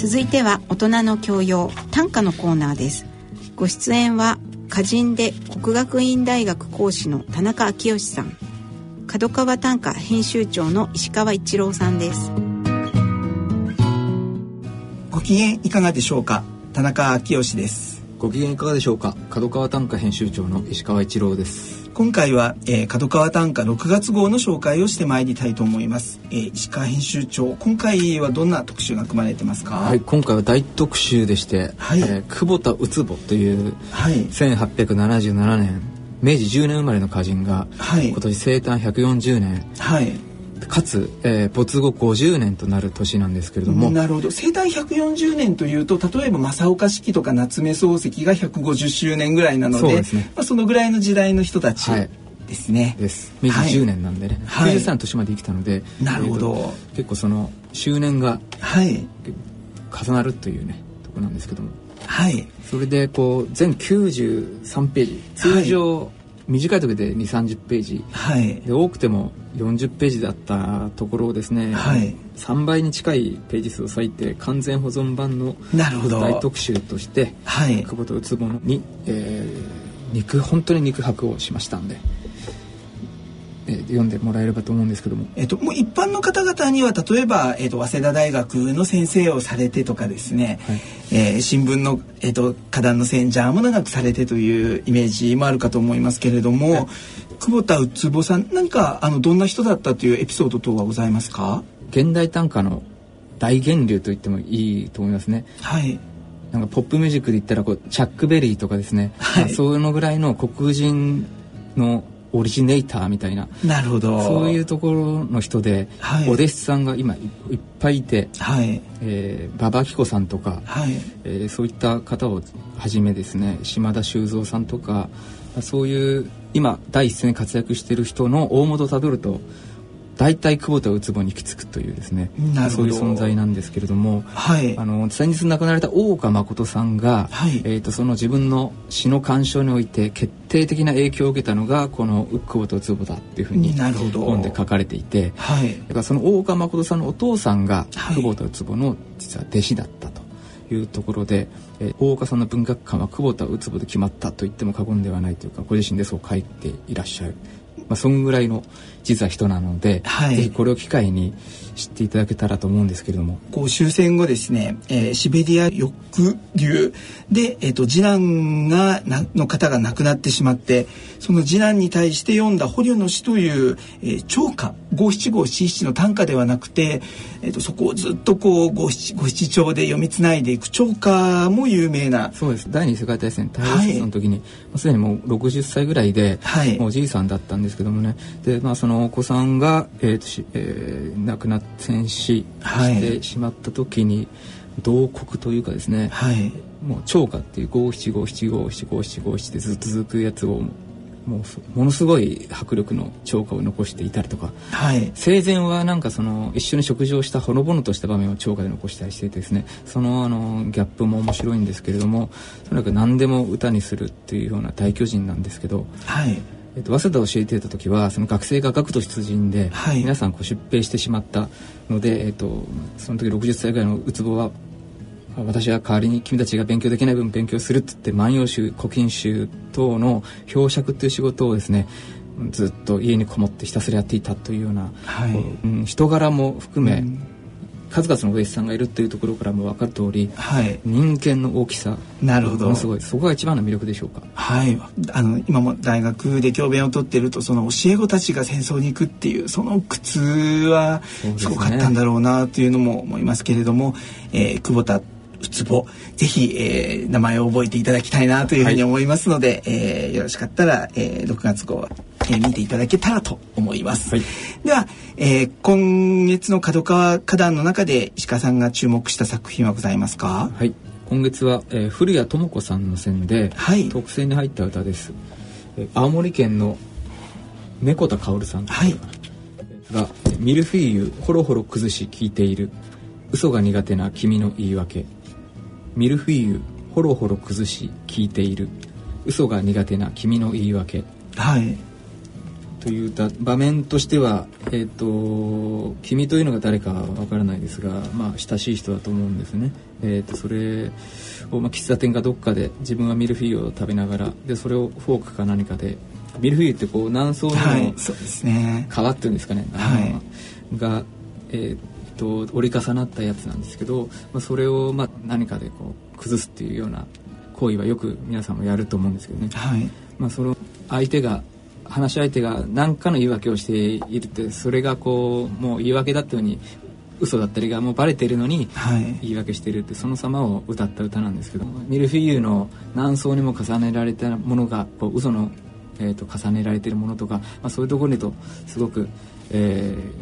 続いては大人の教養短歌のコーナーです。ご出演は歌人で国学院大学講師の田中昭義さん。角川短歌編集長の石川一郎さんです。ご機嫌いかがでしょうか？田中昭義です。ご機嫌いかがでしょうか？角川短歌編集長の石川一郎です今回は、えー、角川短歌6月号の紹介をしてまいりたいと思います、えー、石川編集長今回はどんな特集が組まれてますか？はい今回は大特集でして、はい、えー、久保田ウボという、はい、1877年明治10年生まれの歌人が、はい、今年生誕140年、はい、かつ、えー、没後50年となる年なんですけれども。なるほど。生誕140年というと例えば正岡子規とか夏目漱石が150周年ぐらいなのでそ、ね、まあ、そのぐらいの時代の人たち、はい。ですね。です。明治10年なんでね、はい、93年年まで生きたので、なるほど、えー、結構その周年がはい。重なるというねとこなんですけども、はい。それでこう全93ページ、通常短い時で2 3 0ページ、はい、で多くても40ページだったところをですね、はい、3倍に近いページ数を割いて完全保存版の大特集としてはい、久保田ウツボに、えー、肉本当に肉薄をしましたんで。えー、読んでもらえればと思うんですけども。えっ、と、もう一般の方々には、例えば、えっ、と、早稲田大学の先生をされてとかですね、はい、えー、新聞の、えっ、と、花壇の選者も長くされてというイメージもあるかと思いますけれども、はい、久保田うつぼさん、何か、あの、どんな人だったというエピソード等はございますか？現代短歌の大源流と言ってもいいと思いますね。はい。なんかポップミュージックで言ったらこうチャックベリーとかですね、はい、そういうのぐらいの黒人のオリジネーターみたいな。なるほど。そういうところの人で、はい、お弟子さんが今いっぱいいて、はい。えー、馬場紀子さんとか、はい。えー、そういった方をはじめですね島田修造さんとかそういう今第一線で活躍している人の大元をたどると大体久保田ウツボに行き着くというですねそういう存在なんですけれども、はい、あの先日亡くなられた大岡誠さんが、はい、えーと、その自分の詩の鑑賞において決定的な影響を受けたのがこの久保田ウツボだっていうふうに本で書かれていて、はい、だからその大岡誠さんのお父さんが久保田ウツボの実は弟子だったと。いうところで、えー、大岡さんの文学館は久保田ウツボで決まったと言っても過言ではないというかご自身でそう書いていらっしゃるまあ、そんぐらいの実は人なので、はい、ぜひこれを機会に知っていただけたらと思うんですけれども。こう終戦後ですね、えー、シベリア抑留で、えっ、ー、と次男がなの方が亡くなってしまって、その次男に対して読んだ捕虜の詩という、えー、長歌五七五七七の短歌ではなくて、えっ、ー、とそこをずっとこう五七五七調で読みつないでいく長歌も有名な。そうです。第二次世界大戦大戦の時に、す、はい、で、にもう六十歳ぐらいで、はい、もうおじいさんだったんですけどもね。で、まあそのお子さんがえっ、ー、とえー、亡くなって戦死してしまった時に、同国というかですね、はい、もう超過っていう五七五七五七五七五七でずっと続くやつをもうものすごい迫力の超過を残していたりとか、はい、生前はなんかその一緒に食事をしたほのぼのとした場面を超過で残したりしていてですねそのあのギャップも面白いんですけれどもとにかく何でも歌にするっていうような大巨人なんですけど、はいえっと、早稲田を教えていた時はその学生が学徒出陣で、はい、皆さんこう出兵してしまったので、えっと、その時60歳ぐらいのウツボは私は代わりに君たちが勉強できない分勉強するって言って「万葉集」「古今集」等の表釈という仕事をですねずっと家にこもってひたすらやっていたというような、はい、うん、人柄も含め、うん数々のお弟子さんがいるっていうところからも分かる通り、はい、人間の大きさなるほど。すごい。そこが一番の魅力でしょうか？はい。あの今も大学で教鞭をとってるとその教え子たちが戦争に行くっていうその苦痛はすごかったんだろうなというのも思いますけれども、ねえー、久保田うつぼぜひ、えー、名前を覚えていただきたいなというふうに思いますので、はい、えー、よろしかったら、えー、6月号えー、見ていただけたらと思います。はい、では、えー、今月の角川花壇の中で石川さんが注目した作品はございますか？はい。今月は、えー、古谷智子さんの選で、はい、特選に入った歌です。えー、青森県の猫田薫さんはい、がミルフィーユほろほろ崩し聞いている嘘が苦手な君の言い訳ミルフィーユほろほろ崩し聞いている嘘が苦手な君の言い訳はいというた場面としては、えーと「君」というのが誰かわからないですが、まあ、親しい人だと思うんですね。えーと、それを、まあ、喫茶店かどっかで自分はミルフィーユを食べながらでそれをフォークか何かでミルフィーユってこう何層にも、はい、そうですね。皮っていうんですかね、はい、が、えーと、折り重なったやつなんですけど、まあ、それを、まあ、何かでこう崩すっていうような行為はよく皆さんもやると思うんですけどね、はい。まあ、その相手が話し相手が何かの言い訳をしているってそれがこうもう言い訳だったように嘘だったりがもうバレてるのに言い訳してるってその様を歌った歌なんですけどミルフィーユの何層にも重ねられたものがこう嘘の、えー、と重ねられてるものとか、まあ、そういうところにとすごく、えー、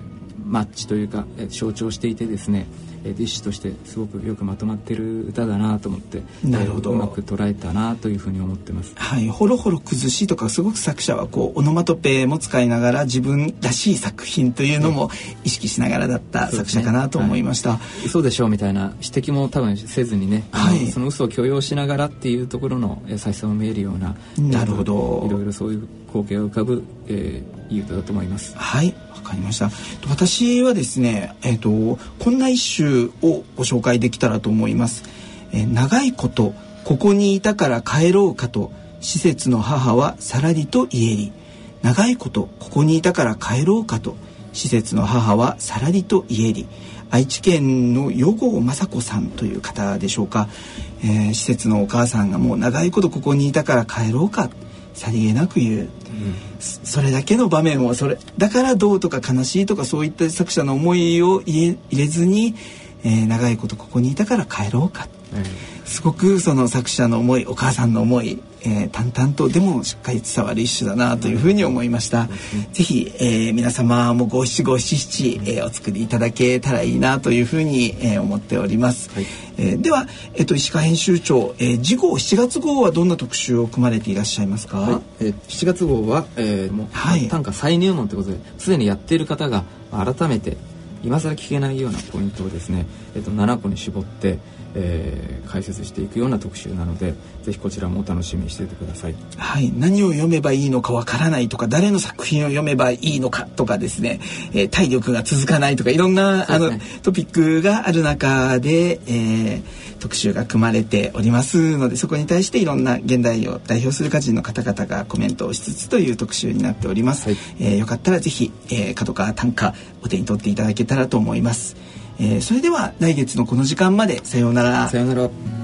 マッチというか、えー、象徴していてですねディッシュとしてすごくよくまとまってる歌だなと思ってなるほど、うまく捉えたなというふうに思ってます。はい、ほろほろ崩しとかすごく作者はこうオノマトペも使いながら自分らしい作品というのも意識しながらだった作者かなと思いました。ねはい、嘘でしょうみたいな指摘も多分せずにね、はい、その嘘を許容しながらっていうところの優しさも見えるようななるほど。いろいろそういう光景が浮かぶ、えー、いい歌だと思います。はい。かりました。私はですねえっ、ー、とこんな一首をご紹介できたらと思います、えー、長いことここにいたから帰ろうかと施設の母はさらりと言えり長いことここにいたから帰ろうかと施設の母はさらりと言えり愛知県の余郷雅子さんという方でしょうか、えー、施設のお母さんがもう長いことここにいたから帰ろうかさりげなく言う、うん、それだけの場面をそれだからどうとか悲しいとかそういった作者の思いを入れずに、えー、長いことここにいたから帰ろうか、うん、すごくその作者の思いお母さんの思い、えー、淡々とでもしっかり伝わる一種だなというふうに思いました。ぜひ、えー、皆様も五七五七七、えー、お作りいただけたらいいなというふうに、えー、思っております。はい、えー、では、えっ、と石川編集長、えー、次号7月号はどんな特集を組まれていらっしゃいますか？はい、えー、7月号は、えー、もう、はい、短歌再入門ということですでにやっている方が改めて今更聞けないようなポイントをですね、えっ、と7個に絞って。えー、解説していくような特集なのでぜひこちらもお楽しみにしていてください。はい、何を読めばいいのかわからないとか誰の作品を読めばいいのかとかですね、えー、体力が続かないとかいろんな、ね、あのトピックがある中で、えー、特集が組まれておりますのでそこに対していろんな現代を代表する歌人の方々がコメントをしつつという特集になっております。はい、えー、よかったらぜひ、えー、角川短歌お手に取っていただけたらと思います。えー、それでは来月のこの時間まで。さようなら。さようなら。